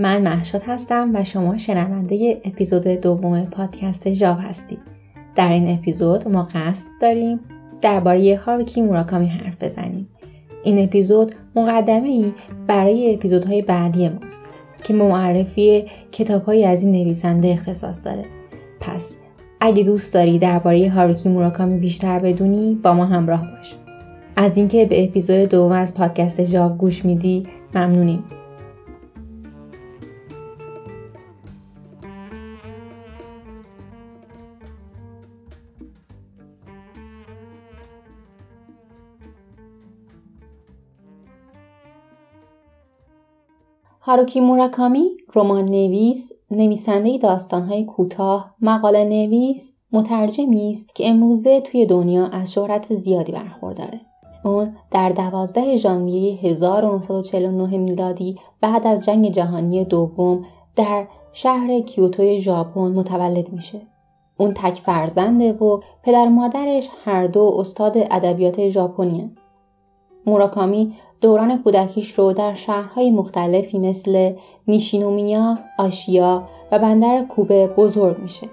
من محشاد هستم و شما شنونده اپیزود دوم پادکست ژاو هستید. در این اپیزود ما قصد داریم درباره هاروکی موراکامی حرف بزنیم. این اپیزود مقدمه ای برای اپیزودهای بعدی ماست که معرفی کتابهایی از این نویسنده اختصاص داره. پس اگه دوست داری درباره هاروکی موراکامی بیشتر بدونی با ما همراه باش. از اینکه به اپیزود دوم از پادکست ژاو گوش میدی ممنونیم. هاروکی موراکامی رمان نویس، نویسنده داستانهای کوتاه، مقاله نویس، مترجمی است که امروزه توی دنیا از شهرت زیادی برخورداره. اون در 12 ژانویه 1949 میلادی بعد از جنگ جهانی دوم در شهر کیوتوی ژاپن متولد میشه. اون تک فرزنده و پدر مادرش هر دو استاد ادبیات ژاپنی موراکامی دوران کودکیش رو در شهرهای مختلفی مثل نیشینومیا، آشیا و بندر کوبه بزرگ میشه.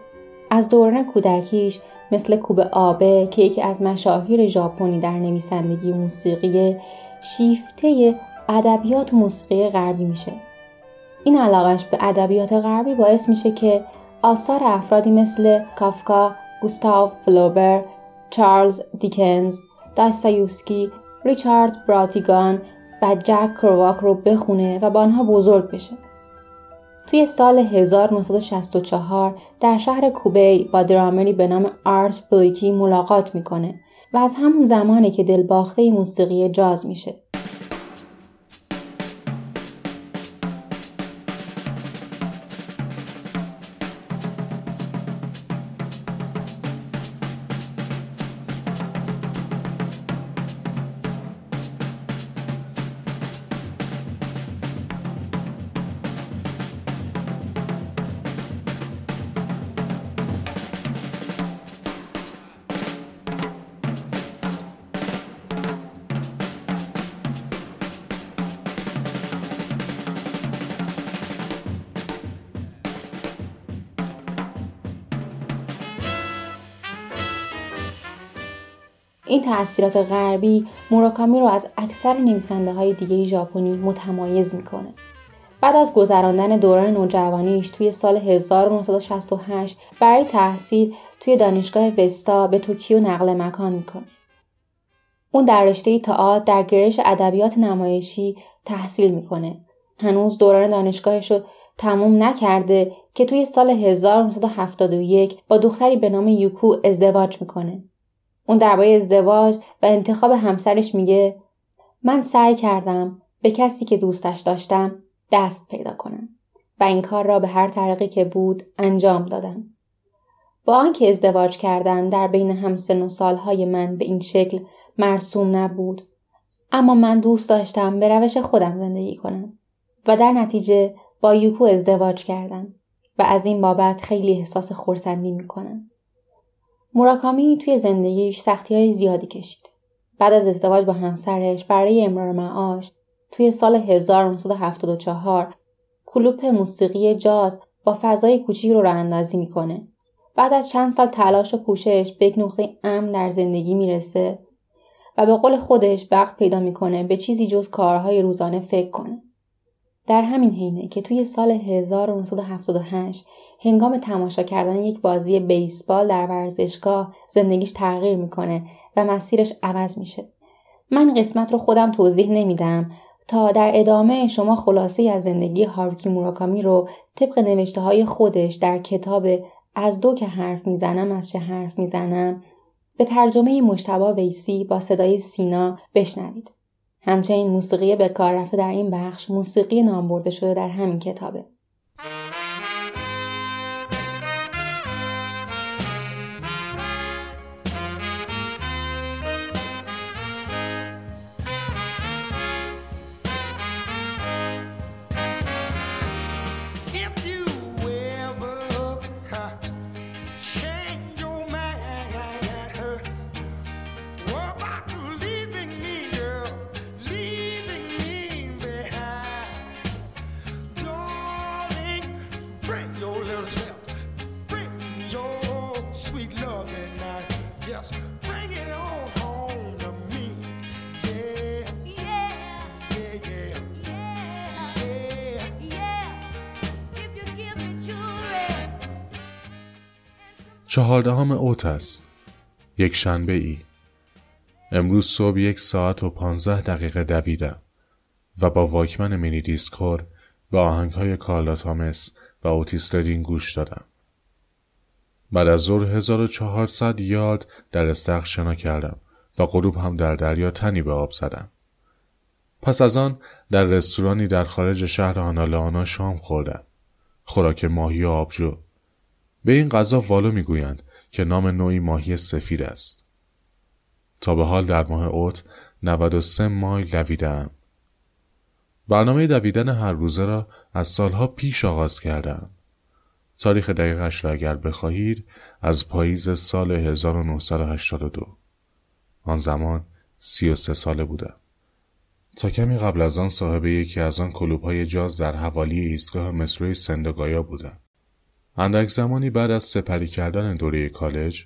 از دوران کودکیش مثل کوبه آبه که یکی از مشاهیر ژاپنی در نویسندگی موسیقی شیفته ادبیات موسیقی غربی میشه. این علاقش به ادبیات غربی باعث میشه که آثار افرادی مثل کافکا، گوستاو فلوبر، چارلز دیکنز، داستایوسکی ریچارد براتیگان و جک کرواک رو بخونه و با آنها بزرگ بشه. توی سال 1964 در شهر کوبی با درامری به نام آرت بلیکی ملاقات می‌کنه و از همون زمانی که دلباخته موسیقی جاز میشه. تاثیرات غربی موراکامی رو از اکثر نویسنده های دیگه ژاپنی متمایز می‌کنه. بعد از گذراندن دوران نوجوانیش توی سال 1968 برای تحصیل توی دانشگاه وستا به توکیو نقل مکان می‌کنه. اون در رشته تئاتر در گرایش ادبیات نمایشی تحصیل می‌کنه. هنوز دوران دانشگاهش رو تموم نکرده که توی سال 1971 با دختری به نام یوکو ازدواج می‌کنه. اون درباره ازدواج و انتخاب همسرش میگه من سعی کردم به کسی که دوستش داشتم دست پیدا کنم و این کار را به هر طریقی که بود انجام دادم. با آنکه ازدواج کردن در بین همسن و سالهای من به این شکل مرسوم نبود اما من دوست داشتم به روش خودم زندگی کنم و در نتیجه با یوکو ازدواج کردم و از این بابت خیلی احساس خورسندی می‌کنم. موراکامی توی زندگیش سختی های زیادی کشید. بعد از ازدواج با همسرش برای امرار معاش توی سال 1974 کلوپ موسیقی جاز با فضای کوچیک رو راه اندازی می‌کنه. بعد از چند سال تلاش و پوشش به یک نقطه امن در زندگی می‌رسه و به قول خودش وقت پیدا می‌کنه به چیزی جز کارهای روزانه فکر کنه. در همین حینه که توی سال 1978 هنگام تماشا کردن یک بازی بیسبال در ورزشگاه زندگیش تغییر می‌کنه و مسیرش عوض میشه. من قسمت رو خودم توضیح نمیدم تا در ادامه شما خلاصه از زندگی هاروکی موراکامی رو طبق نوشته های خودش در کتاب از دو که حرف می‌زنم از چه حرف می‌زنم به ترجمه مشتبا ویسی با صدای سینا بشنوید. همچنین موسیقی به کار رفته در این بخش موسیقی نام برده شده در همین کتابه. چهاردهم اوت است. یک شنبه ای. امروز صبح یک ساعت و پانزده دقیقه دویدم و با واکمن مینی دیسکور به آهنگ های کارلا تامس و اوتیس ردین گوش دادم. بعد از ظهر 1400 یارد در استخر شنا کردم و غروب هم در دریا تنی به آب زدم. پس از آن در رستورانی در خارج شهر آنا شام خوردم. خوراک ماهی و آبجو به این غذا والو می‌گویند که نام نوعی ماهی سفید است. تا به حال در ماه اوت 93 مایل دویدم. برنامه دویدن هر روزه را از سالها پیش آغاز کردم. تاریخ دقیقش را اگر بخواهید از پاییز سال 1982. آن زمان 33 ساله بودم. تا کمی قبل از آن صاحب یکی از آن کلوب های جاز در حوالی ایستگاه متروی سندگایا بودم. اندک زمانی بعد از سپری کردن دوره کالج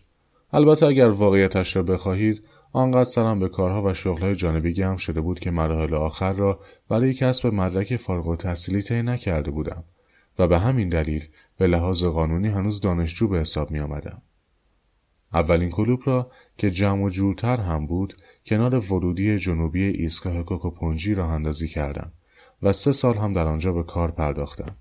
البته اگر واقعیتش را بخواهید آنقدر سرم به کارها و شغلهای جانبی گرم شده بود که مراحل آخر را برای کسب مدرک فارغ و تحصیلی طی نکرده بودم و به همین دلیل به لحاظ قانونی هنوز دانشجو به حساب می آمدم. اولین کلوب را که جمع و جورتر هم بود کنار ورودی جنوبی ایستگاه کوکوپونجی راه اندازی کردم و سه سال هم در آنجا به کار پرداختم.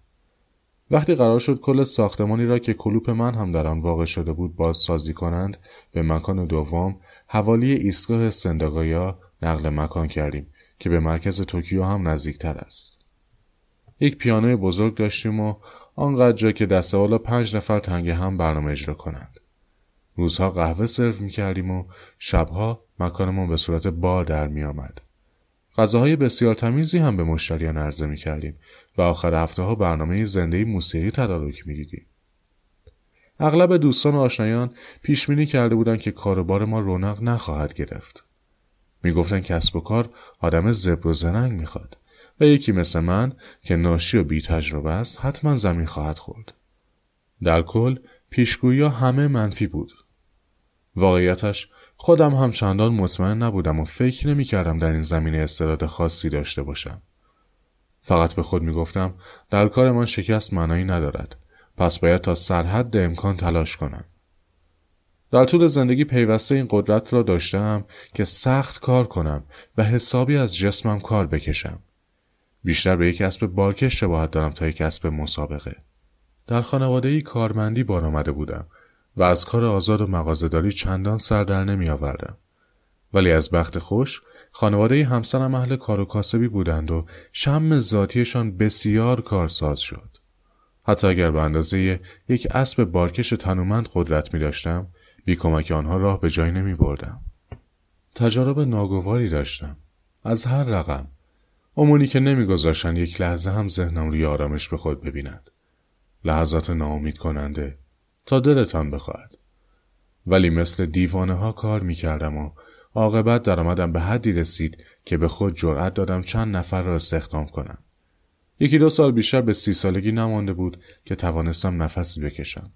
وقتی قرار شد کل ساختمانی را که کلوپ من هم در آن واقع شده بود بازسازی کنند به مکان دوم حوالی ایستگاه سندگایا نقل مکان کردیم که به مرکز توکیو هم نزدیکتر است. یک پیانوی بزرگ داشتیم و آنقدر جا که دست والا پنج نفر تنگ هم برنامه اجرا کنند. روزها قهوه سرو می کردیم و شبها مکانمون به صورت بار در می آمد. غذاهای بسیار تمیزی هم به مشتریان عرضه می کردیم. و آخر هفته ها برنامه زنده موسیقی تدارک می دیدیم. اغلب دوستان و آشنایان پیش بینی کرده بودند که کاروبار ما رونق نخواهد گرفت. می‌گفتند کسب و کار آدم زبر و زرنگ می‌خواد و یکی مثل من که ناشی و بی تجربه است حتما زمین خواهد خورد. در کل پیشگویی همه منفی بود. واقعیتش خودم هم چندان مطمئن نبودم و فکر نمی کردم در این زمینه استعداد خاصی داشته باشم. فقط به خود می گفتم در کار من شکست معنایی ندارد. پس باید تا سرحد امکان تلاش کنم. در طول زندگی پیوسته این قدرت را داشتم که سخت کار کنم و حسابی از جسمم کار بکشم. بیشتر به یک اسب بالکش شباهت دارم تا یک اسب مسابقه. در خانواده ای کارمندی بار آمده بودم و از کار آزاد و مغازهداری چندان سر در نمی آوردم. ولی از بخت خوش خانواده همسرم اهل کار و کاسبی بودند و شم ذاتیشان بسیار کارساز شد. حتی اگر به اندازه یک اسب بارکش تنومند قدرت می داشتم بی کمک آنها راه به جای نمی بردم. تجارب ناگواری داشتم. از هر رقم. امونی که نمیگذاشتن یک لحظه هم ذهنم روی آرامش به خود ببیند. لحظات ناامید کننده تا دلتان بخواهد. ولی مثل دیوانه ها کار می کردم و عاقبت درآمدم به حدی رسید که به خود جرأت دادم چند نفر را استخدام کنم. یکی دو سال بیشتر به سی سالگی نمانده بود که توانستم نفسی بکشم.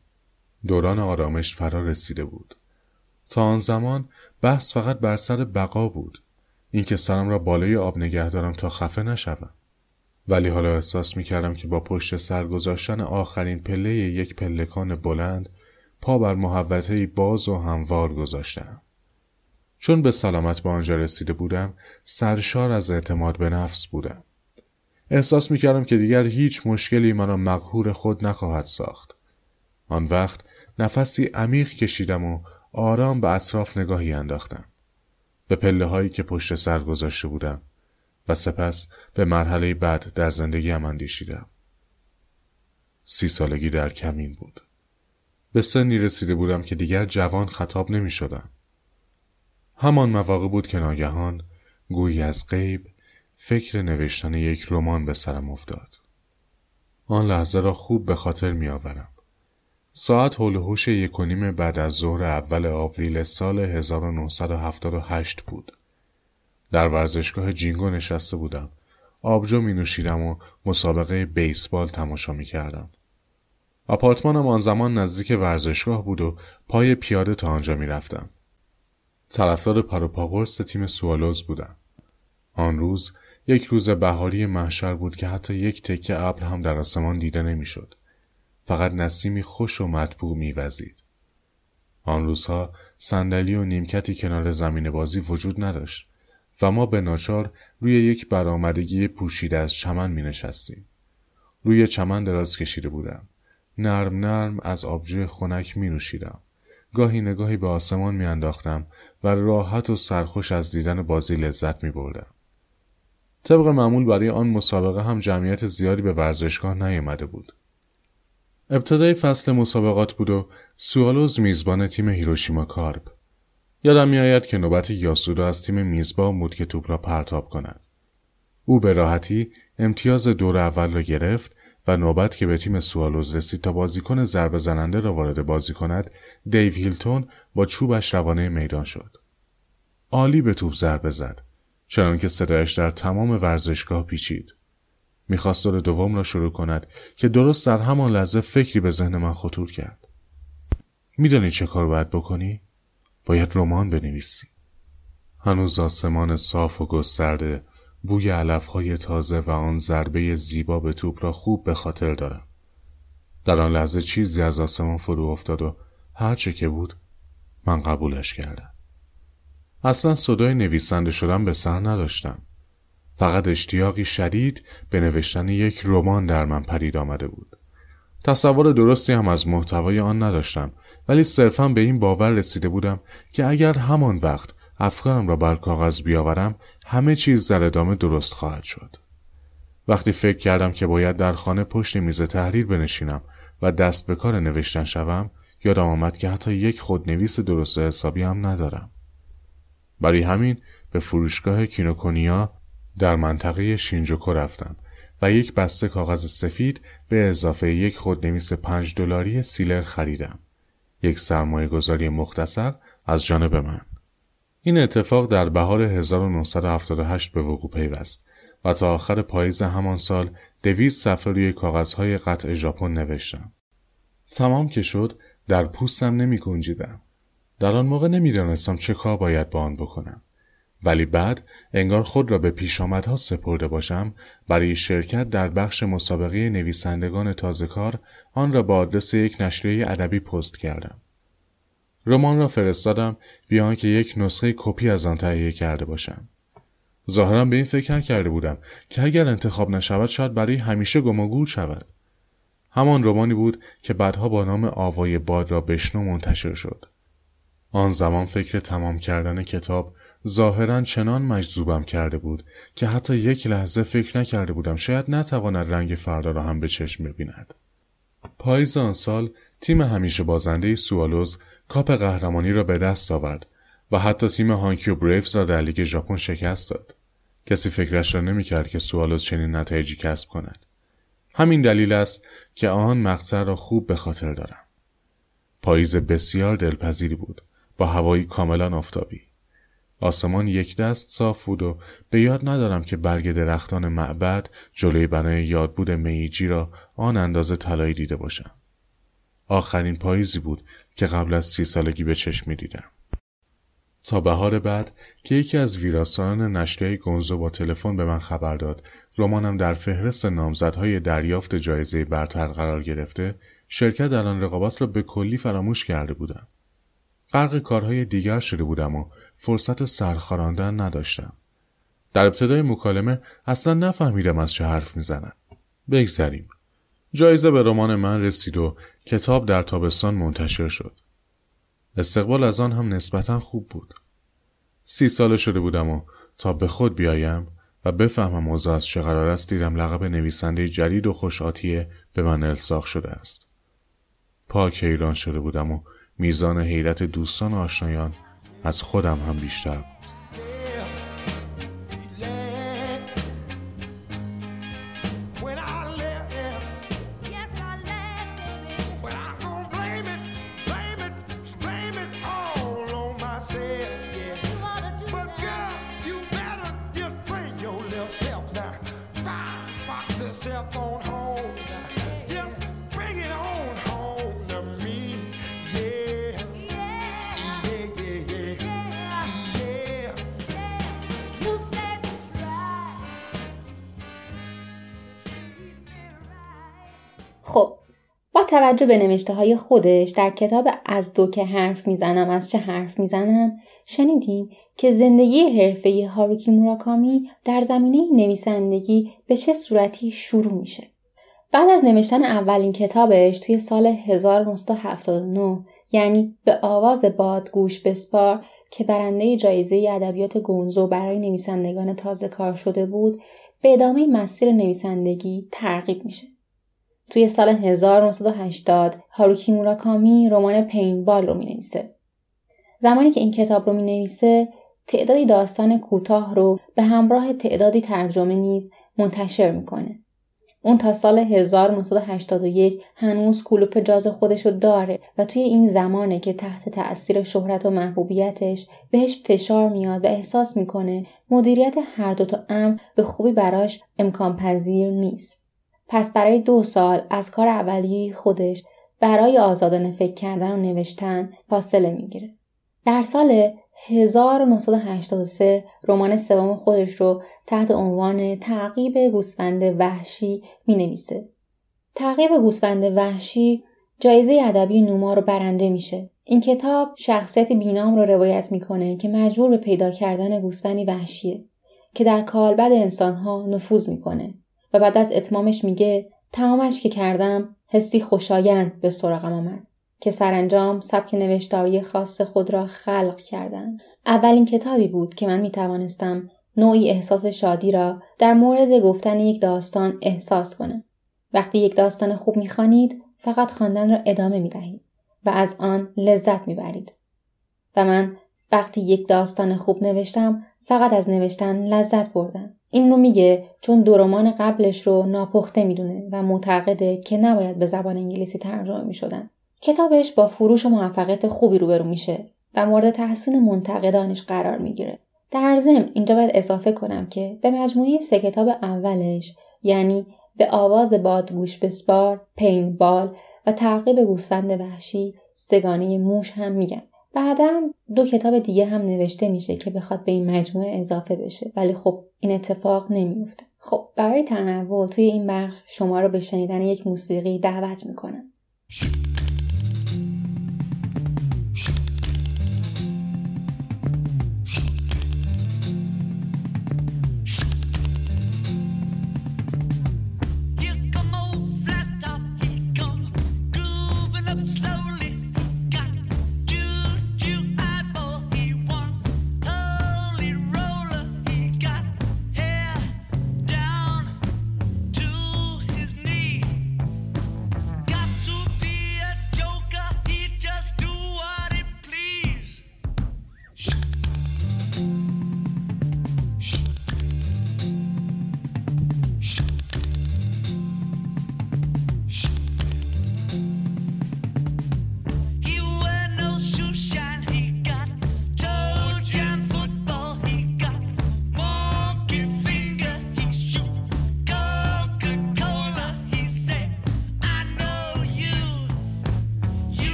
دوران آرامش فرا رسیده بود. تا آن زمان بحث فقط بر سر بقا بود. اینکه سرم را بالای آب نگه دارم تا خفه نشوم. ولی حالا احساس می کردم که با پشت سر گذاشتن آخرین پله یک پلکان بلند پا بر محوطه باز و هموار گذاشتم. چون به سلامت به آنجا رسیده بودم سرشار از اعتماد به نفس بودم. احساس می کردم که دیگر هیچ مشکلی مرا مقهور خود نخواهد ساخت. آن وقت نفسی عمیق کشیدم و آرام به اطراف نگاهی انداختم. به پله هایی که پشت سر گذاشته بودم و سپس به مرحله بعد در زندگیم اندیشیدم. سی سالگی در کمین بود. به سنی رسیده بودم که دیگر جوان خطاب نمی شدم. همان مواقع بود که ناگهان گویی از غیب فکر نوشتن یک رمان به سرم افتاد. آن لحظه را خوب به خاطر می آورم. ساعت حول هوش یک و نیم بعد از ظهر اول آوریل سال 1978 بود. در ورزشگاه جینگو نشسته بودم. آبجو می نوشیدم و مسابقه بیسبال تماشا می کردم. آپارتمانم آن زمان نزدیک ورزشگاه بود و پای پیاده تا آنجا می رفتم. طرفدار پروپاگورس تیم سوالوز بودم. آن روز یک روز بهاری محشر بود که حتی یک تکه ابر هم در آسمان دیده نمی‌شد. فقط نسیمی خوش و مطبوع میوزید. آن روزها صندلی و نیمکتی کنار زمین بازی وجود نداشت و ما به ناچار روی یک برآمدگی پوشیده از چمن می نشستیم. روی چمن دراز کشیده بودم. نرم نرم از آبجوی خنک می نوشیدم. گاهی نگاهی به آسمان می انداختم و راحت و سرخوش از دیدن بازی لذت می بردم. طبق معمول برای آن مسابقه هم جمعیت زیادی به ورزشگاه نیامده بود. ابتدای فصل مسابقات بود و سوالوز میزبان تیم هیروشیما کارپ. یادم میآید که نوبت یاسودا از تیم میزبان بود که توپ را پرتاب کند. او به راحتی امتیاز دور اول را گرفت و نوبت که به تیم سوالوز رسید تا بازیکن ضربه زننده را وارد بازی کند دیو هیلتون با چوبش روانه میدان شد. عالی به توپ ضربه زد چنانکه صدایش در تمام ورزشگاه پیچید. می‌خواست دور دوم را شروع کند که درست در همان لحظه فکری به ذهن من خطور کرد. میدانی چه کار باید بکنی؟ باید رمان بنویسی. هنوز آسمان صاف و گسترده بوی علفهای تازه و آن ضربه زیبا به توپ را خوب به خاطر دارم. در آن لحظه چیزی از آسمان فرو افتاد و هرچه که بود من قبولش کردم. اصلا صدای نویسنده شدن به سر نداشتم. فقط اشتیاقی شدید به نوشتن یک رمان در من پدید آمده بود. تصور درستی هم از محتوای آن نداشتم ولی صرفا به این باور رسیده بودم که اگر همان وقت افکارم را بر کاغذ بیاورم همه چیز در ادامه درست خواهد شد. وقتی فکر کردم که باید در خانه پشت میز تحریر بنشینم و دست به کار نوشتن شوم یادم آمد که حتی یک خودنویس درست حسابی هم ندارم. برای همین به فروشگاه کینوکونیا در منطقه شینجوکو رفتم و یک بسته کاغذ سفید به اضافه یک خودنویس پنج دلاری سیلر خریدم. یک سرمایه گذاری مختصر از جانب من. این اتفاق در بهار 1978 به وقوع پیوست و تا آخر پاییز همان سال دویست صفحه روی کاغذهای قطع ژاپن نوشتم. تمام که شد در پوستم نمی گنجیدم. در آن موقع نمی‌دانستم چه کار باید با آن بکنم. ولی بعد انگار خود را به پیشامدها سپرده باشم برای شرکت در بخش مسابقه نویسندگان تازه کار آن را با آدرس یک نشریه ادبی پست کردم. رمان را فرستادم بیان که یک نسخه کپی از آن تهیه کرده باشم. ظاهرا به این فکر کرده بودم که اگر انتخاب نشود شاید برای همیشه گم شود. همان رمانی بود که بعدها با نام آوای باد را بشنو منتشر شد. آن زمان فکر تمام کردن کتاب ظاهرا چنان مجذوبم کرده بود که حتی یک لحظه فکر نکرده بودم شاید نتواند رنگ فردا را هم به چشم ببیند. پاییز آن سال تیم همیشه بازنده سوالوز کاپ قهرمانی را به دست آورد و حتی تیم هانکیو بریفز را در لیگ ژاپن شکست داد. کسی فکرش را نمی‌کرد که سوالوز چنین نتایجی کسب کند. همین دلیل است که آن مقطع را خوب به خاطر دارم. پاییز بسیار دلپذیری بود با هوایی کاملا آفتابی. آسمان یک دست صاف بود و به یاد ندارم که برگ درختان معبد جلوی بنای یادبود میجی را آن اندازه طلایی دیده باشم. آخرین پاییزی بود که قبل از سی سالگی به چشم می دیدم. تا بهار بعد که یکی از ویراستاران نشریه گنزو با تلفن به من خبر داد رمانم در فهرست نامزدهای دریافت جایزه برتر قرار گرفته شرکت در آن رقابت را به کلی فراموش کرده بودم. غرق کارهای دیگر شده بودم و فرصت سرخاراندن نداشتم. در ابتدای مکالمه اصلا نفهمیدم از چه حرف می‌زنم. بگذریم. جایزه به رمان من رسید و کتاب در تابستان منتشر شد. استقبال از آن هم نسبتا خوب بود. سی ساله شده بودم و تا به خود بیایم و بفهمم اوضاع از چه قرار است دیدم لقب نویسنده جدید و خوشآتیه به من الساق شده است. پاک ایران شده بودم و میزان حیرت دوستان و آشنایان از خودم هم بیشتر بود. توجه به نوشته های خودش در کتاب از دو که حرف می‌زنم از چه حرف می‌زنم شنیدیم که زندگی حرفه هاروکی موراکامی در زمینه نویسندگی به چه صورتی شروع میشه. بعد از نوشتن اولین کتابش توی سال 1979 یعنی به آواز باد گوش بسپار که برنده جایزه ادبیات گونزو برای نویسندگان تازه کار شده بود به ادامه مسیر نویسندگی ترغیب میشه. توی سال 1980 هاروکی موراکامی رمان پینبال رو می نویسه. زمانی که این کتاب رو می نویسه تعدادی داستان کوتاه رو به همراه تعدادی ترجمه نیز منتشر می‌کنه. اون تا سال 1981 هنوز کلوپ جاز خودشو داره و توی این زمانه که تحت تأثیر شهرت و محبوبیتش بهش فشار میاد و احساس می‌کنه مدیریت هر دوتا امر به خوبی براش امکان پذیر نیست. پس برای دو سال از کار اولیه خودش برای آزادانه فکر کردن و نوشتن فاصله می‌گیره. در سال 1983 رمان سوم خودش رو تحت عنوان تعقیب گوسفند وحشی می نویسه. تعقیب گوسفند وحشی جایزه ادبی نوما رو برنده میشه. این کتاب شخصیت بینام رو روایت می‌کنه که مجبور به پیدا کردن گوسفندی وحشیه که در کالبد انسانها نفوذ می‌کنه و بعد از اتمامش میگه تمامش که کردم حسی خوشایند به سراغم آمد که سرانجام سبک نوشتاری خاص خود را خلق کردند. اولین کتابی بود که من می توانستم نوعی احساس شادی را در مورد گفتن یک داستان احساس کنم. وقتی یک داستان خوب می‌خوانید فقط خواندن را ادامه می دهید و از آن لذت می برید. و من وقتی یک داستان خوب نوشتم فقط از نوشتن لذت بردم. این رو میگه چون دو رمان قبلش رو ناپخته می‌دونه و معتقده که نباید به زبان انگلیسی ترجمه می‌شدن. کتابش با فروش و موفقیت خوبی روبرو میشه و مورد تحسین منتقدانش قرار می‌گیره. در ضمن اینجا باید اضافه کنم که به مجموعه سه کتاب اولش یعنی به آواز باد گوش بسپار، پین بال و تعقیب گوسفند وحشی سگانه موش هم میگن. بعدا دو کتاب دیگه هم نوشته میشه که بخواد به این مجموعه اضافه بشه ولی خب این اتفاق نمیفته. خب برای تنوع توی این بخش شما رو به شنیدن یک موسیقی دعوت می‌کنم.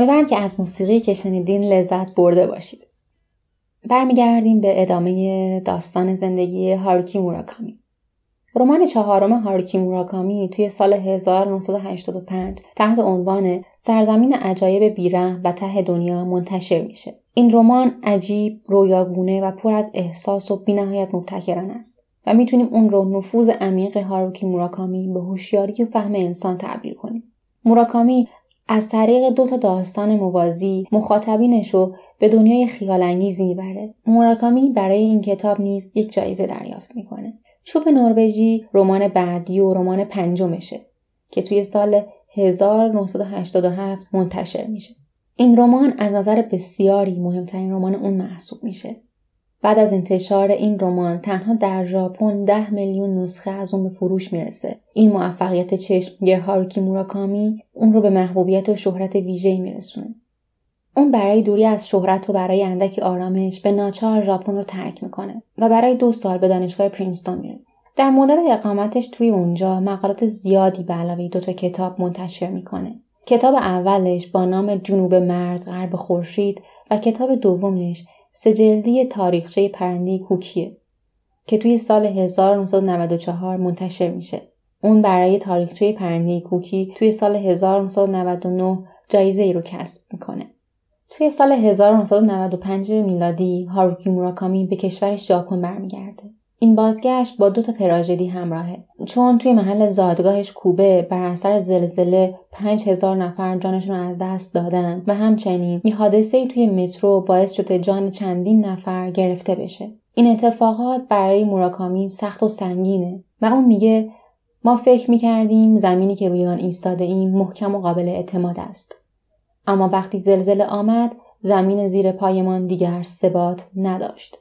امیدوارم که از موسیقی که شنیدین لذت برده باشید برمیگردیم به ادامه داستان زندگی هاروکی موراکامی رمان چهارم هاروکی موراکامی توی سال 1985 تحت عنوان سرزمین عجایب بیرحم و ته دنیا منتشر میشه. این رمان عجیب، رویاگونه و پر از احساس و بینهایت مبتکرانه است و می‌تونیم اون رو نفوذ عمیق هاروکی موراکامی به هوشیاری و فهم انسان تعبیر کنیم. موراکامی از طریق دو تا داستان موازی مخاطبینش رو به دنیای خیالانگیزی می‌بره. موراکامی برای این کتاب نیز یک جایزه دریافت می‌کنه. چوب نروژی رمان بعدی و رمان پنجمشه که توی سال 1987 منتشر میشه. این رمان از نظر بسیاری مهمترین رمان اون محسوب میشه. بعد از انتشار این رمان تنها در ژاپن 10 میلیون نسخه از اون به فروش می‌رسه. این موفقیت چشمگیر هاروکی موراکامی اون رو به محبوبیت و شهرت ویژه‌ای میرسونه. اون برای دوری از شهرت و برای اندکی آرامش به ناچار ژاپن رو ترک می‌کنه و برای دو سال به دانشگاه پرینستون میره. در مدت اقامتش توی اونجا مقالات زیادی به علاوه دو تا کتاب منتشر می‌کنه. کتاب اولش با نام جنوب مرز غرب خورشید و کتاب دومش سجلدی تاریخچه پرنده کوکیه که توی سال 1994 منتشر میشه. اون برای تاریخچه پرنده کوکی توی سال 1999 جایزه ای رو کسب می‌کنه. توی سال 1995 میلادی هاروکی موراکامی به کشور ژاپن برمیگرده. این بازگشت با دو تا تراژدی همراهه. چون توی محل زادگاهش کوبه بر اثر زلزله 5000 نفر جانشون رو از دست دادن و همچنین یه حادثه ای توی مترو باعث شده جان چندین نفر گرفته بشه. این اتفاقات برای موراکامی سخت و سنگینه و اون میگه ما فکر می‌کردیم زمینی که روی آن ایستاده ایم محکم و قابل اعتماد است. اما وقتی زلزله آمد زمین زیر پایمان دیگر ثبات نداشت.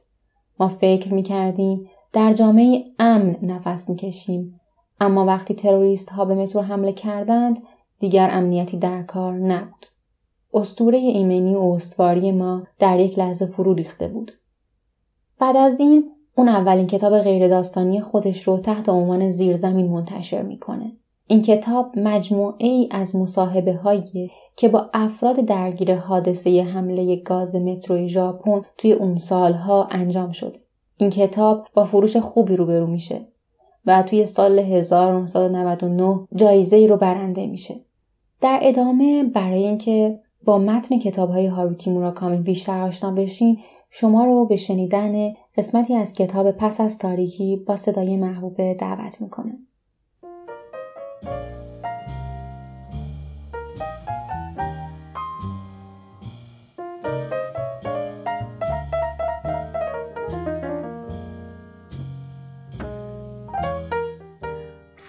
ما فکر می‌کردیم در جامعه امن نفس می‌کشیم. اما وقتی تروریست ها به مترو حمله کردند دیگر امنیتی در کار نبود. استوره ایمنی و استواری ما در یک لحظه فرو ریخته بود. بعد از این اون اولین کتاب غیر داستانی خودش رو تحت عنوان زیرزمین منتشر می‌کنه. این کتاب مجموعه ای از مصاحبه هایی که با افراد درگیر حادثه حمله گاز مترو ژاپن توی اون سالها انجام شده. این کتاب با فروش خوبی روبرو میشه و توی سال 1999 جایزه ای رو برنده میشه. در ادامه برای اینکه با متن کتاب های هاروکی موراکامی بیشتر آشنا بشین شما رو به شنیدن قسمتی از کتاب پس از تاریکی با صدای محبوبه دعوت می‌کنه.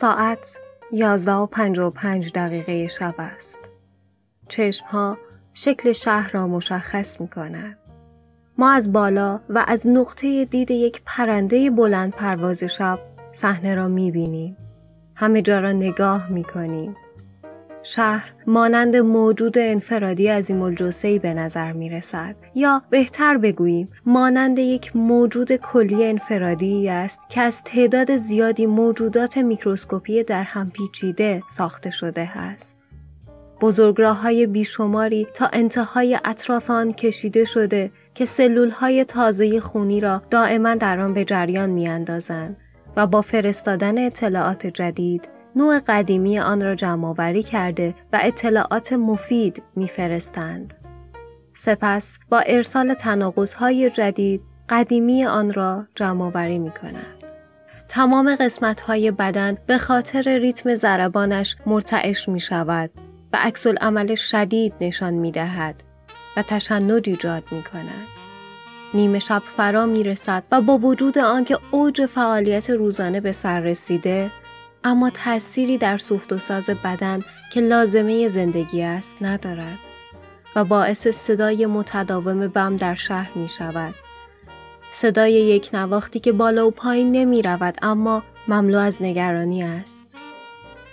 ساعت یازده و پنج و پنج دقیقه شب است. چشم ها شکل شهر را مشخص می کند. ما از بالا و از نقطه دید یک پرنده بلند پرواز شب صحنه را می بینیم. همه جا را نگاه می کنیم. شهر مانند موجود انفرادی از این به نظر می رسد یا بهتر بگوییم مانند یک موجود کلی انفرادی است که از تعداد زیادی موجودات میکروسکوپی در هم پیچیده ساخته شده است. بزرگراه های بیشماری تا انتهای اطراف آن کشیده شده که سلول های تازه خونی را دائما در آن به جریان می اندازن و با فرستادن اطلاعات جدید نوع قدیمی آن را جمع کرده و اطلاعات مفید میفرستند. سپس با ارسال های جدید قدیمی آن را جمع آوری می کنند. تمام قسمت های بدن به خاطر ریتم ضربانش مرتعش می شود و عکس عمل شدید نشان می دهد و تشنج ایجاد می کند. نیمه شب فرا می رسد و با وجود آنکه اوج فعالیت روزانه به سر رسیده اما تأثیری در سوخت و ساز بدن که لازمه زندگی است ندارد و باعث صدای متداوم بم در شهر می شود. صدای یک نواختی که بالا و پایین نمی رود اما مملو از نگرانی است.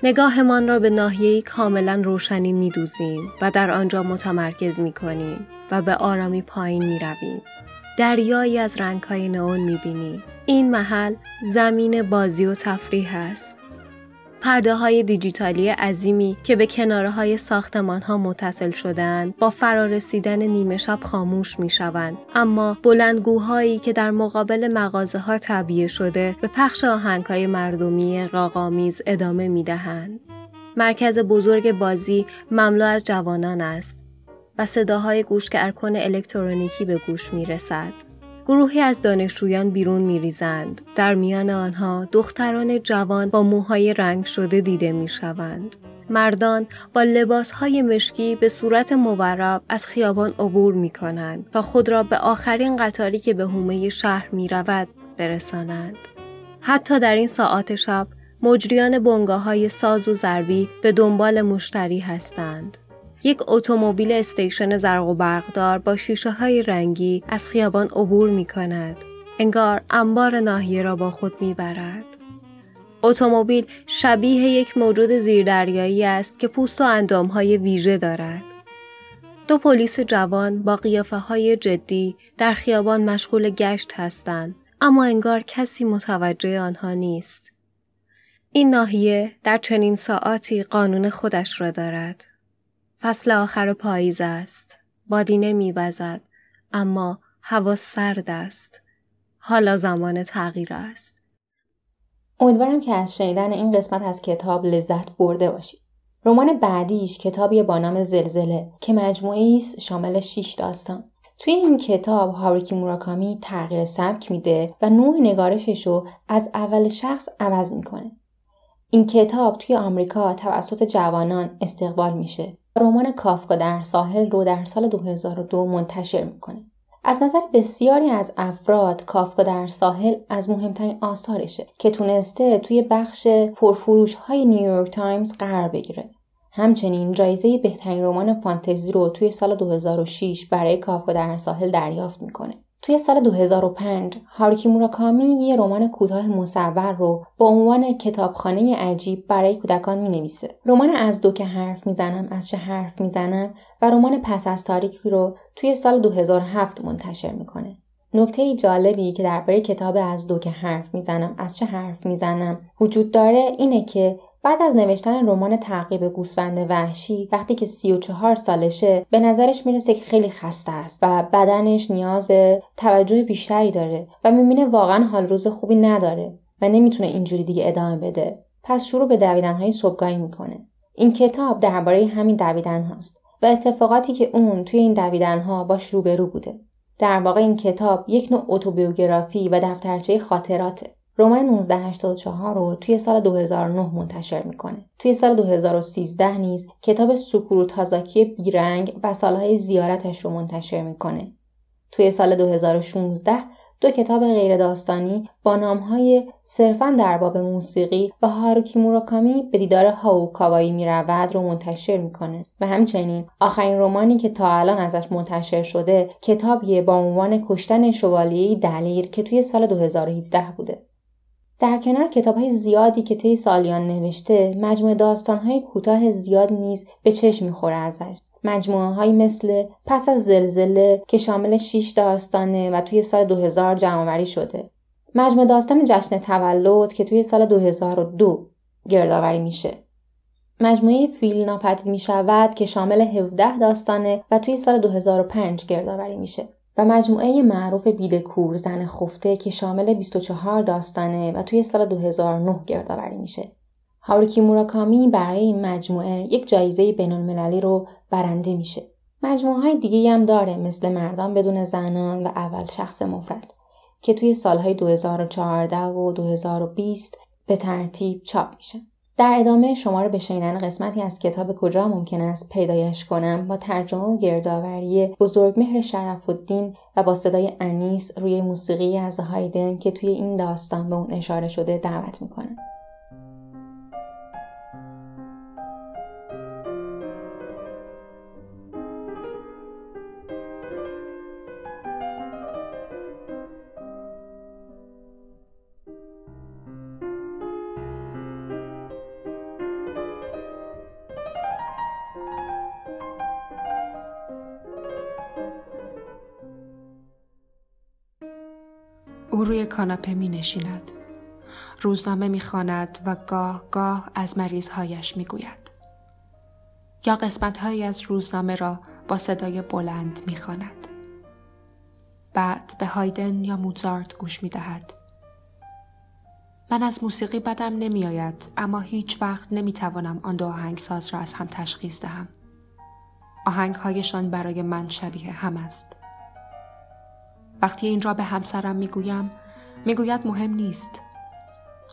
نگاهمان را به ناحیه‌ای کاملا روشنی می دوزیم و در آنجا متمرکز می کنیم و به آرامی پایین می رویم. دریایی از رنگهای نئون می بینیم. این محل زمین بازی و تفریح است. پرده های دیجیتالی عظیمی که به کناره های ساختمان ها متصل شدند با فرارسیدن نیمه شب خاموش می شوند اما بلندگوهایی که در مقابل مغازه ها طبیعه شده به پخش آهنگ های مردمی راقامیز ادامه می دهند. مرکز بزرگ بازی مملو از جوانان است و صداهای گوشگرکن الکترونیکی به گوش می رسد. گروهی از دانشجویان بیرون می ریزند. در میان آنها دختران جوان با موهای رنگ شده دیده می شوند. مردان با لباسهای مشکی به صورت مورب از خیابان عبور می کنند تا خود را به آخرین قطاری که به حومه شهر می رود برسانند. حتی در این ساعات شب مجریان بنگاه های ساز و ضربی به دنبال مشتری هستند. یک اتومبیل استیشن زرق و برقدار با شیشه های رنگی از خیابان عبور می کند. انگار انبار ناحیه را با خود می برد. اتومبیل شبیه یک موجود زیردریایی است که پوست و اندام های ویژه دارد. دو پلیس جوان با قیافه های جدی در خیابان مشغول گشت هستند اما انگار کسی متوجه آنها نیست. این ناحیه در چنین ساعاتی قانون خودش را دارد. فصل آخر پاییز است. بادی نمیوزد اما هوا سرد است. حالا زمان تغییر است. امیدوارم که از شنیدن این قسمت از کتاب لذت برده باشید. رمان بعدیش کتابی با نام زلزله که مجموعه است شامل 6 داستان. توی این کتاب هاروکی موراکامی تغییر سبک میده و نوع نگارشش رو از اول شخص عوض می‌کنه. این کتاب توی آمریکا توسط جوانان استقبال میشه رمان کافکا در ساحل رو در سال 2002 منتشر می‌کنه. از نظر بسیاری از افراد کافکا در ساحل از مهمترین آثارشه که تونسته توی بخش پرفروش های نیویورک تایمز قرار بگیره. همچنین جایزه بهترین رمان فانتزی رو توی سال 2006 برای کافکا در ساحل دریافت می‌کنه. توی سال 2005 هاروکی موراکامی یه رمان کوتاه مصور رو با عنوان کتابخانه عجیب برای کودکان می نویسه. رمان از دو که حرف می‌زنم از چه حرف می‌زنم و رمان پس از تاریکی رو توی سال 2007 منتشر می‌کنه. نکته جالبی که درباره کتاب از دو که حرف می‌زنم از چه حرف می‌زنم وجود داره اینه که بعد از نوشتن رمان تعقیب گوسفند وحشی وقتی که سی و چهار سالشه به نظرش می‌رسه که خیلی خسته است و بدنش نیاز به توجه بیشتری داره و می‌بینه واقعا حال روز خوبی نداره و نمی‌تونه اینجوری دیگه ادامه بده. پس شروع به دویدن های صبحگاهی می‌کنه. این کتاب درباره همین دویدن هاست و اتفاقاتی که اون توی این دویدن ها باش روبرو بوده. در واقع این کتاب یک نوع اتوبیوگرافی و دفترچه خاطراته. رمان 1984 رو توی سال 2009 منتشر می‌کنه. توی سال 2013 نیز کتاب سکورو تازاکی بیرنگ و سالهای زیارتش رو منتشر می‌کنه. توی سال 2016 دو کتاب غیر داستانی با نامهای صرفا در باب موسیقی و هاروکی موراکامی به دیدار هاو کاوایی می رود رو منتشر می‌کنه و همچنین آخرین رمانی که تا الان ازش منتشر شده کتابیه با عنوان کشتن شوالیه دلیر که توی سال 2017 بوده در کنار کتاب های زیادی که طی سالیان نوشته مجموعه داستان های کوتاه زیاد نیز به چشم می‌خوره ازش. مجموعه های مثل پس از زلزله که شامل 6 داستانه و توی سال 2000 جمعآوری شده. مجموعه داستان جشن تولد که توی سال 2002 گردآوری میشه. مجموعه فیل ناپدید می شود که شامل 17 داستانه و توی سال 2005 گردآوری میشه. و مجموعه معروف بیدکور زن خفته که شامل 24 داستانه و توی سال 2009 گردآوری میشه. هاروکی موراکامی برای این مجموعه یک جایزه بینالمللی رو برنده میشه. مجموعه های دیگه هم داره مثل مردان بدون زنان و اول شخص مفرد که توی سالهای 2014 و 2020 به ترتیب چاپ میشه. در ادامه شما رو به شنیدن قسمتی از کتاب کجا ممکن است پیدایش کنم با ترجمه و گردآوری بزرگمهر شرف الدین و با صدای انیس روی موسیقی از هایدن که توی این داستان به اون اشاره شده دعوت می‌کنم. او روی کاناپه می نشیند. روزنامه می‌خواند و گاه گاه از مریضهایش می‌گوید یا قسمتهایی از روزنامه را با صدای بلند می‌خواند بعد به هایدن یا موزارت گوش می‌دهد من از موسیقی بدم نمیآید اما هیچ وقت نمی‌توانم آن دو آهنگساز را از هم تشخیص دهم. آهنگهایشان برای من شبیه هم است. وقتی این را به همسرم می‌گویم می‌گوید مهم نیست.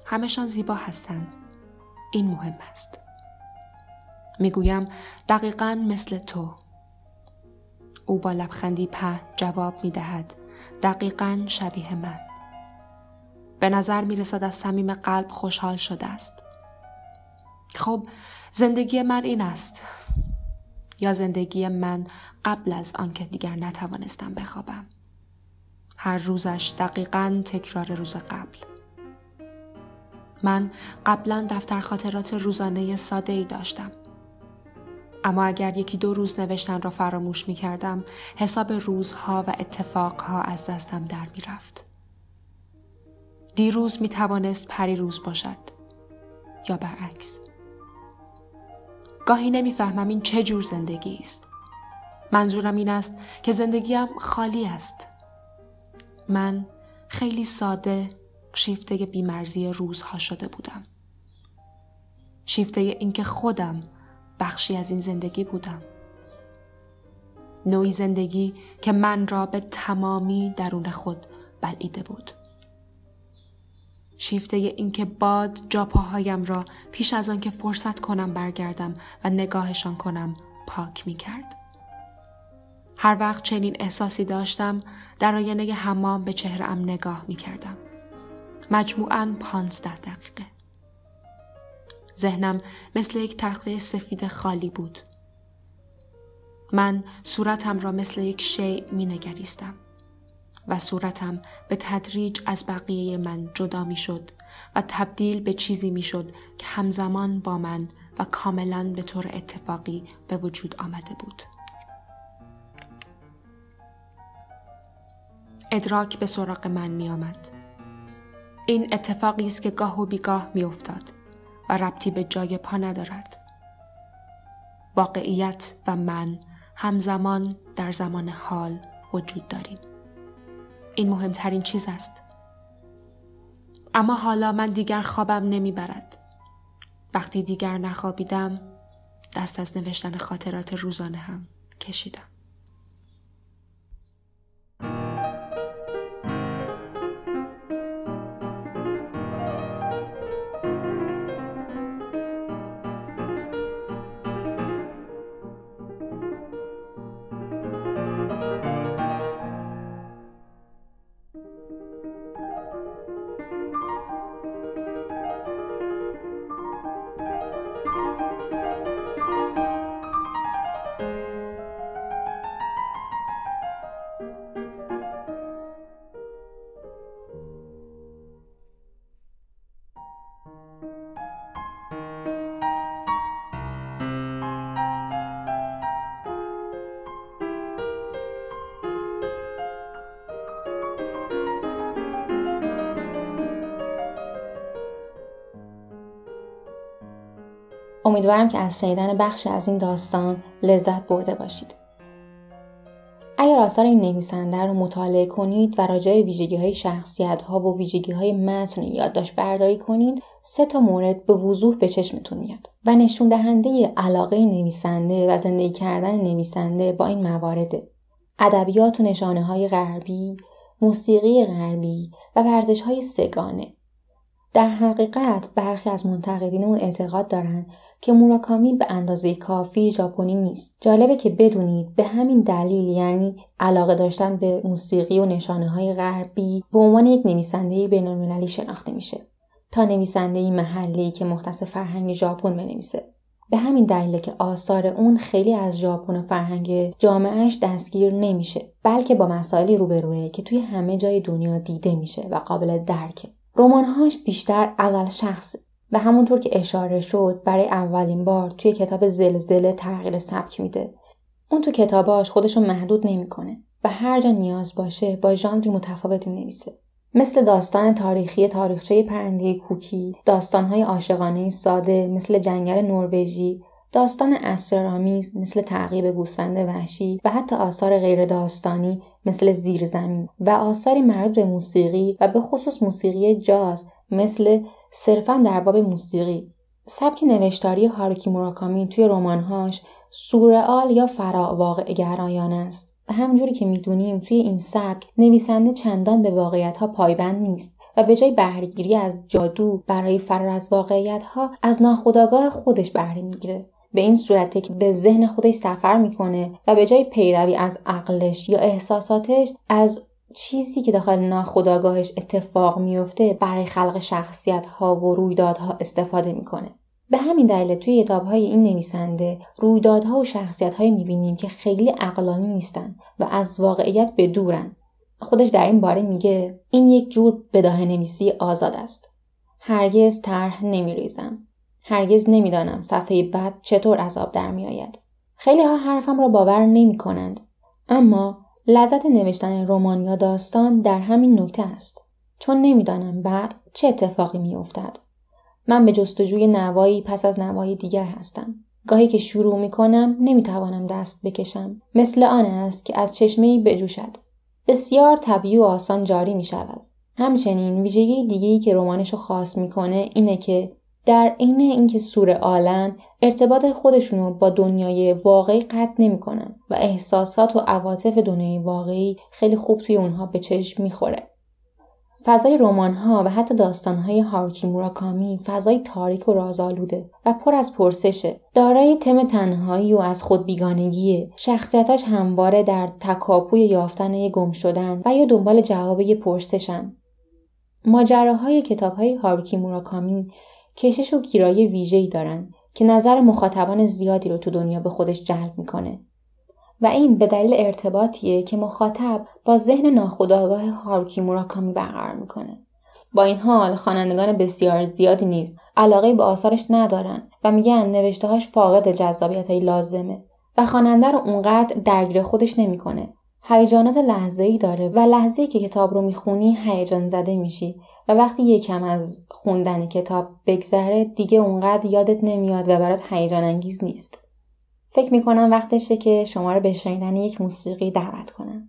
همشان زیبا هستند. این مهم است. می‌گویم دقیقا مثل تو. او با لبخندی په جواب می‌دهد دقیقا شبیه من. به نظر می رسد از صمیم قلب خوشحال شده است. خب زندگی من این است. یا زندگی من قبل از آنکه دیگر نتوانستم بخوابم. هر روزش دقیقا تکرار روز قبل من قبلا دفتر خاطرات روزانه ساده ای داشتم اما اگر یکی دو روز نوشتن را فراموش می کردم حساب روزها و اتفاقها از دستم در می رفت. دیروز می توانست پری روز باشد یا برعکس. گاهی نمی‌فهمم این چه جور زندگی است. منظورم این است که زندگیم خالی است. من خیلی ساده شیفته بیمرزی روزها شده بودم. شیفته اینکه خودم بخشی از این زندگی بودم. نوعی زندگی که من را به تمامی درون خود بلعیده بود. شیفته اینکه باد جاپاهایم را پیش از آن که فرصت کنم برگردم و نگاهشان کنم پاک می کرد. هر وقت چنین احساسی داشتم در آینه حمام به چهرم نگاه می کردم. مجموعاً پانزده دقیقه. ذهنم مثل یک تخته سفید خالی بود. من صورتم را مثل یک شیع می نگریستم و صورتم به تدریج از بقیه من جدا می شد و تبدیل به چیزی می شد که همزمان با من و کاملا به طور اتفاقی به وجود آمده بود. ادراک به سراغ من می آمد. این اتفاقی است که گاه و بیگاه می افتاد. و ربطی به جای پا ندارد. واقعیت و من همزمان در زمان حال وجود داریم. این مهمترین چیز است. اما حالا من دیگر خوابم نمی‌برد. وقتی دیگر نخوابیدم دست از نوشتن خاطرات روزانه هم کشیدم. امیدوارم که از شنیدن بخشی از این داستان لذت برده باشید. اگر آثار این نویسنده رو مطالعه کنید و راجع ویژگی های شخصیت ها و ویژگی های متن یادداشت برداری کنید سه تا مورد به وضوح به چشمتون میاد و نشون دهنده علاقه نویسنده و زندگی کردن نویسنده با این موارده ادبیات و نشانه های غربی موسیقی غربی و ورزش های سگانه در حقیقت برخی از منتقدین اون اعتقاد دارند که موراکامی به اندازه کافی ژاپنی نیست. جالبه که بدونید به همین دلیل یعنی علاقه داشتن به موسیقی و نشانه های غربی به عنوان یک نویسنده بینالمللی شناخته میشه تا نویسنده محلی که مختص فرهنگ ژاپن بنویسه. به همین دلیل که آثار اون خیلی از ژاپن و فرهنگ جامعهش دستگیر نمیشه بلکه با مسائلی روبروه که توی همه جای دنیا دیده میشه و قابل درکه رمانهاش بیشتر اول شخص و همونطور که اشاره شد برای اولین بار توی کتاب زلزله تغییر سبک میده. اون تو کتاباش خودشو محدود نمی‌کنه و هر جا نیاز باشه با ژانری متفاوتی نویسه. مثل داستان تاریخی تاریخچه پرنده کوکی، داستانهای عاشقانه ساده مثل جنگل نروژی، داستان اسرارآمیز مثل تعقیب گوسفند وحشی و حتی آثار غیر داستانی مثل زیرزمین و آثاری مربوط به موسیقی و به خصوص موسیقی جاز مثل صرفا در باب موسیقی. سبک نوشتاری هاروکی موراکامی توی رمانهاش سورئال یا فرا واقع گرایان است. و همجوری که می‌دونیم توی این سبک نویسنده چندان به واقعیت ها پایبند نیست و به جای بهرهگیری از جادو برای فرار از واقعیت ها از ناخودآگاه خودش بهره می‌گیره. به این صورته که به ذهن خودش سفر می‌کنه و به جای پیروی از عقلش یا احساساتش از چیزی که داخل ناخودآگاهش اتفاق میفته برای خلق شخصیت ها و رویدادها استفاده می‌کنه. به همین دلیل توی کتاب های این نویسنده رویدادها و شخصیت های می‌بینیم که خیلی عقلانی نیستن و از واقعیت به دورن. خودش در این باره میگه این یک جور بداه نویسی آزاد است. هرگز طرح نمیریزم. هرگز نمی‌دانم صفحه بعد چطور از آب در میآید. خیلی ها حرفم را باور نمی کنند اما لذت نوشتن رمان یا داستان در همین نکته است. چون نمی‌دانم بعد چه اتفاقی میافتد. من به جستجوی نوایی پس از نوایی دیگر هستم. گاهی که شروع می کنم نمی توانم دست بکشم. مثل آن است که از چشمه بجوشد. بسیار طبیعی و آسان جاری می شود همچنین ویژگی دیگری که رمانش رو خاص می‌کنه اینه که در عین اینکه سور آلن ارتباط خودشونو با دنیای واقعی قطع نمی‌کنن و احساسات و عواطف دنیای واقعی خیلی خوب توی اونها به چشم می‌خوره. فضای رمان ها و حتی داستان های هاروکی موراکامی فضای تاریک و رازآلوده و پر از پرسشه دارای تم تنهایی و از خود بیگانگیه شخصیتاش همواره در تکاپوی یافتن گم شدن و یا دنبال جواب یه پرسشن ماجراهای کتاب های هاروکی موراکامی کشش و گیرای ویژه‌ای دارن که نظر مخاطبان زیادی رو تو دنیا به خودش جلب می‌کنه. و این به دلیل ارتباطیه که مخاطب با ذهن ناخودآگاه هاروکی موراکامی برقرار می‌کنه. با این حال خوانندگان بسیار زیادی نیز علاقه به آثارش ندارن و میگن نوشتههاش فاقد جذابیت های لازمه و خواننده رو اونقدر درگیر خودش نمی‌کنه. هیجانات لحظه ای داره و لحظه ای که کتاب رو می‌خونی هیجان زده میشی و وقتی یکم از خوندن کتاب بگذره دیگه اونقدر یادت نمیاد و برات هیجان انگیز نیست. فکر می‌کنم وقتشه که شما رو به شنیدن یک موسیقی دعوت کنم.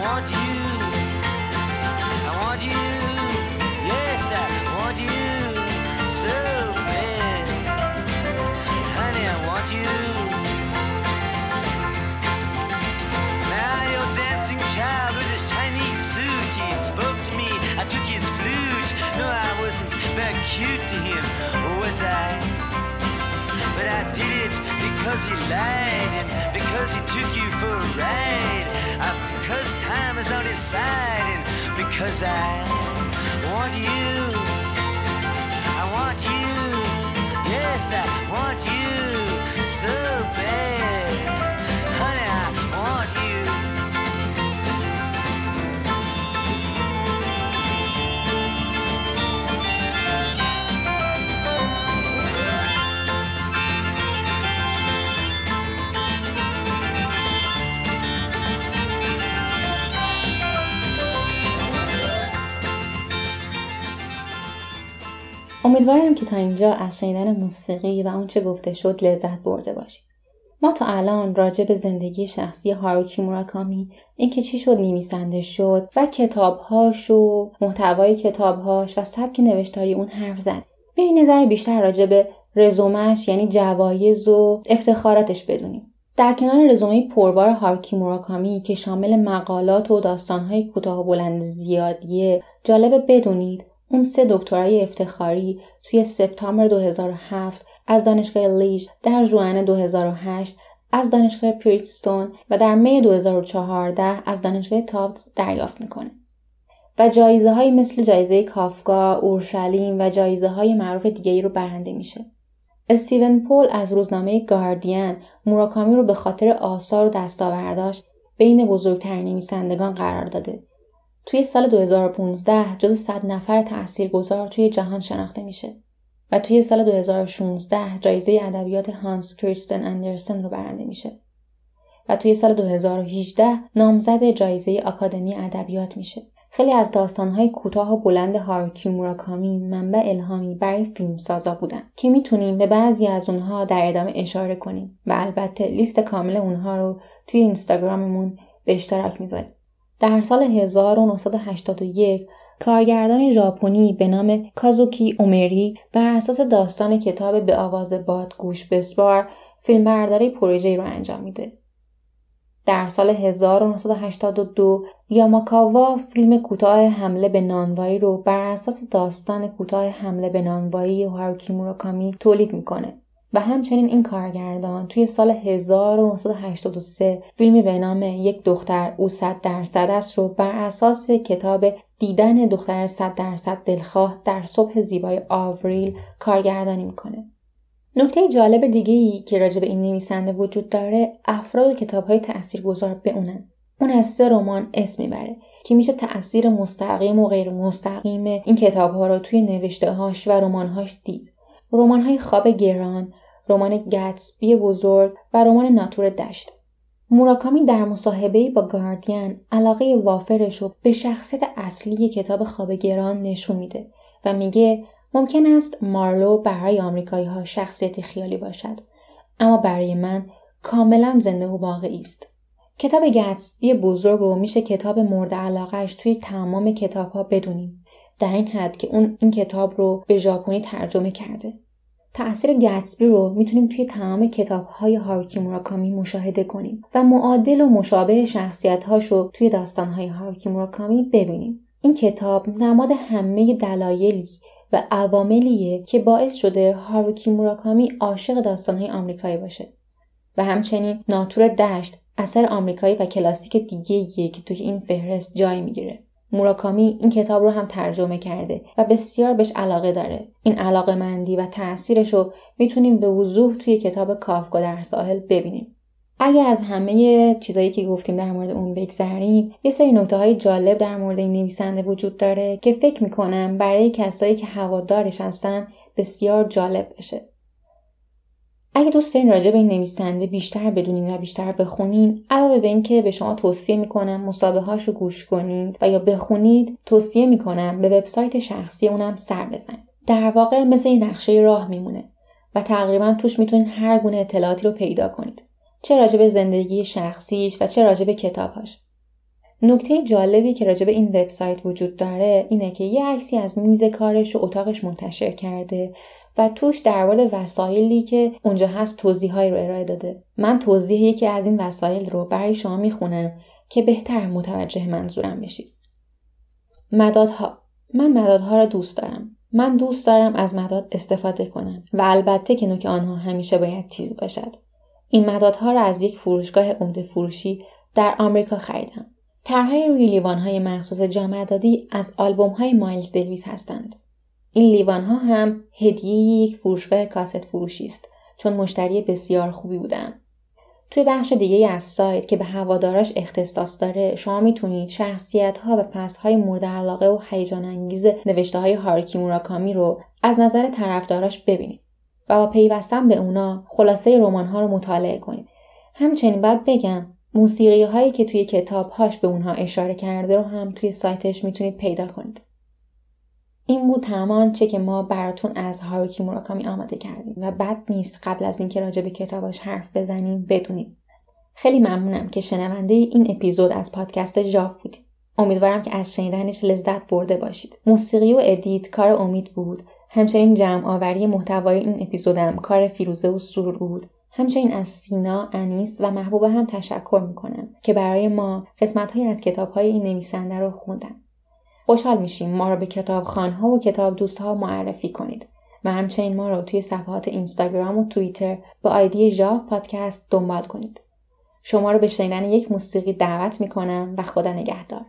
want you. I want you. Yes, I want you so bad. Honey, I want you. Now your dancing child with his Chinese suit, he spoke to me. I took his flute. No, I wasn't very cute to him, was I? But I did it because he lied and because he took you for a ride. Uh, because time is on his side and because I want you. I want you. Yes, I want you so bad. امیدوارم که تا اینجا از شنیدن موسیقی و آنچه گفته شد لذت برده باشید. ما تا الان راجع به زندگی شخصی هاروکی موراکامی اینکه چی شد نویسنده شد و کتابهاش و محتوای کتابهاش و سبک نوشتاری اون حرف زد. بیاین نظر بیشتر راجع به رزومش یعنی جوایز و افتخاراتش بدونیم. در کنار رزومه پربار هاروکی موراکامی که شامل مقالات و داستانهای کوتاه و بلند زیادیه جالبه بدونید. اون سه دکترای افتخاری توی سپتامبر 2007 از دانشگاه لیژ در جوان 2008 از دانشگاه پریتستون و در می 2014 از دانشگاه تافتس دریافت می‌کنه و جایزه های مثل جایزه کافکا، اورشلیم و جایزه های معروف دیگه ای رو برنده میشه. استیون پول از روزنامه گاردین موراکامی رو به خاطر آثار و دستاورداش بین بزرگترین نویسندگان قرار داده توی سال 2015 جز 100 نفر تاثیرگذار توی جهان شناخته میشه و توی سال 2016 جایزه ادبیات هانس کریستن اندرسن رو برنده میشه و توی سال 2018 نامزد جایزه آکادمی ادبیات میشه. خیلی از داستانهای کوتاه و بلند هاروکی موراکامی منبع الهامی برای فیلم سازا بودن که می‌تونیم به بعضی از اونها در ادامه اشاره کنیم و البته لیست کامل اونها رو توی اینستاگراممون به اشتراک می‌ذاریم. در سال 1981 کارگردان ژاپنی به نام کازوکی اومری بر اساس داستان کتاب به آواز باد گوش بسپار فیلمبرداری پروژه رو انجام میده. در سال 1982 یاماکاوا فیلم کوتاه حمله به نانوایی رو بر اساس داستان کوتاه حمله به نانوایی هاروکی موراکامی تولید می‌کنه و همچنین این کارگردان توی سال 1983 فیلمی به نام یک دختر او صد درصد است رو بر اساس کتاب دیدن دختر صد درصد دلخواه در صبح زیبای آوریل کارگردانی می‌کنه. نکته جالب دیگه ای که راجع به این نویسنده وجود داره افراد کتاب های تأثیر گذار به اونن. اون از سه رمان اسم می‌بره که میشه تأثیر مستقیم و غیر مستقیم این کتاب ها رو توی نوشته هاش و رمانهاش دید. رمان های خواب گران، رمان گتسبی بزرگ و رمان ناتور دشت. موراکامی در مصاحبه با گاردین علاقه وافرش رو به شخصیت اصلی کتاب خواب گران نشون میده و میگه ممکن است مارلو برای آمریکایی ها شخصیت خیالی باشد اما برای من کاملا زنده و واقعی است. کتاب گتسبی بزرگ رو میشه کتاب مورد علاقهش توی تمام کتاب ها بدونیم در این حد که اون این کتاب رو به ژاپنی ترجمه کرده. تأثیر گتسبی رو می‌تونیم توی تمام کتاب های هاروکی موراکامی مشاهده کنیم و معادل و مشابه شخصیت رو توی داستان های هاروکی موراکامی ببینیم. این کتاب نماد همه دلایلی و عواملیه که باعث شده هاروکی موراکامی عاشق داستان های آمریکایی باشه و همچنین ناتور دشت اثر آمریکایی و کلاسیک دیگه که توی این فهرست جای می‌گیره. موراکامی این کتاب رو هم ترجمه کرده و بسیار بهش علاقه داره. این علاقه مندی و تأثیرش رو می‌تونیم به وضوح توی کتاب کافکا در ساحل ببینیم. اگر از همه چیزایی که گفتیم در مورد اون بگذریم یه سری نکته های جالب در مورد این نویسنده وجود داره که فکر می‌کنم برای کسایی که هوادارش هستن بسیار جالب بشه اگه دوست دارین راجع به این نویسنده بیشتر بدونین و بیشتر بخونین علاوه به اینکه به شما توصیه می‌کنم مسابقه رو گوش کنید و یا بخونید توصیه می‌کنم به وبسایت شخصی اونم سر بزنید. در واقع مثل این نقشه راه میمونه و تقریبا توش می‌تونید هر گونه اطلاعاتی رو پیدا کنید. چه راجع به زندگی شخصیش و چه راجع به کتابهاش. نکته جالبی که راجع به این وبسایت وجود داره اینه که یه عکسی از میز کارش و اتاقش منتشر کرده و توش در مورد وسایلی که اونجا هست توضیحهایی رو ارائه داده من توضیح یکی از این وسایل رو برای شما می‌خونم که بهتر متوجه منظورم بشید مدادها من مدادها را دوست دارم من دوست دارم از مداد استفاده کنم و البته که نوک آنها همیشه باید تیز باشد. این مدادها را از یک فروشگاه عمده فروشی در آمریکا خریدم. طرحهای روی لیوانهای مخصوص جامعدادی از آلبومهای مایلز دیویس هستند. این لیوانها هم هدیه یک فروشگاه کاست فروشی است چون مشتری بسیار خوبی بودم. توی بخش دیگه از سایت که به هواداراش اختصاص داره شما می‌تونید شخصیت ها و پس های مورد علاقه و هیجان انگیز نوشته های هارکی موراکامی رو از نظر طرفداراش ببینید و با پیوستن به اونا خلاصه رمان ها رو مطالعه کنید. همچنین باید بگم موسیقی هایی که توی کتاب هاش به اونها اشاره کرده رو هم توی سایتش می‌تونید پیدا کنید. این بود تمام آنچه که ما براتون از هاروکی موراکامی آماده کردیم و بد نیست قبل از اینکه راجع به کتاباش حرف بزنیم بدونیم. خیلی ممنونم که شنونده این اپیزود از پادکست ژاف بودید. امیدوارم که از شنیدنش لذت برده باشید. موسیقی و edit کار امید بود. همچنین جمع آوری محتوای این اپیزودم کار فیروزه و سرور بود. همچنین از سینا، انیس و محبوبه هم تشکر می‌کنم که برای ما قسمت از کتاب های این نویسنده رو خوندن. خوشحال میشیم ما رو به کتاب خانها و کتاب دوستها معرفی کنید و همچنین ما رو توی صفحات اینستاگرام و توییتر با آیدی ژاف پادکست دنبال کنید. شما رو به شنیدن یک موسیقی دعوت می‌کنم و خدا نگهدار.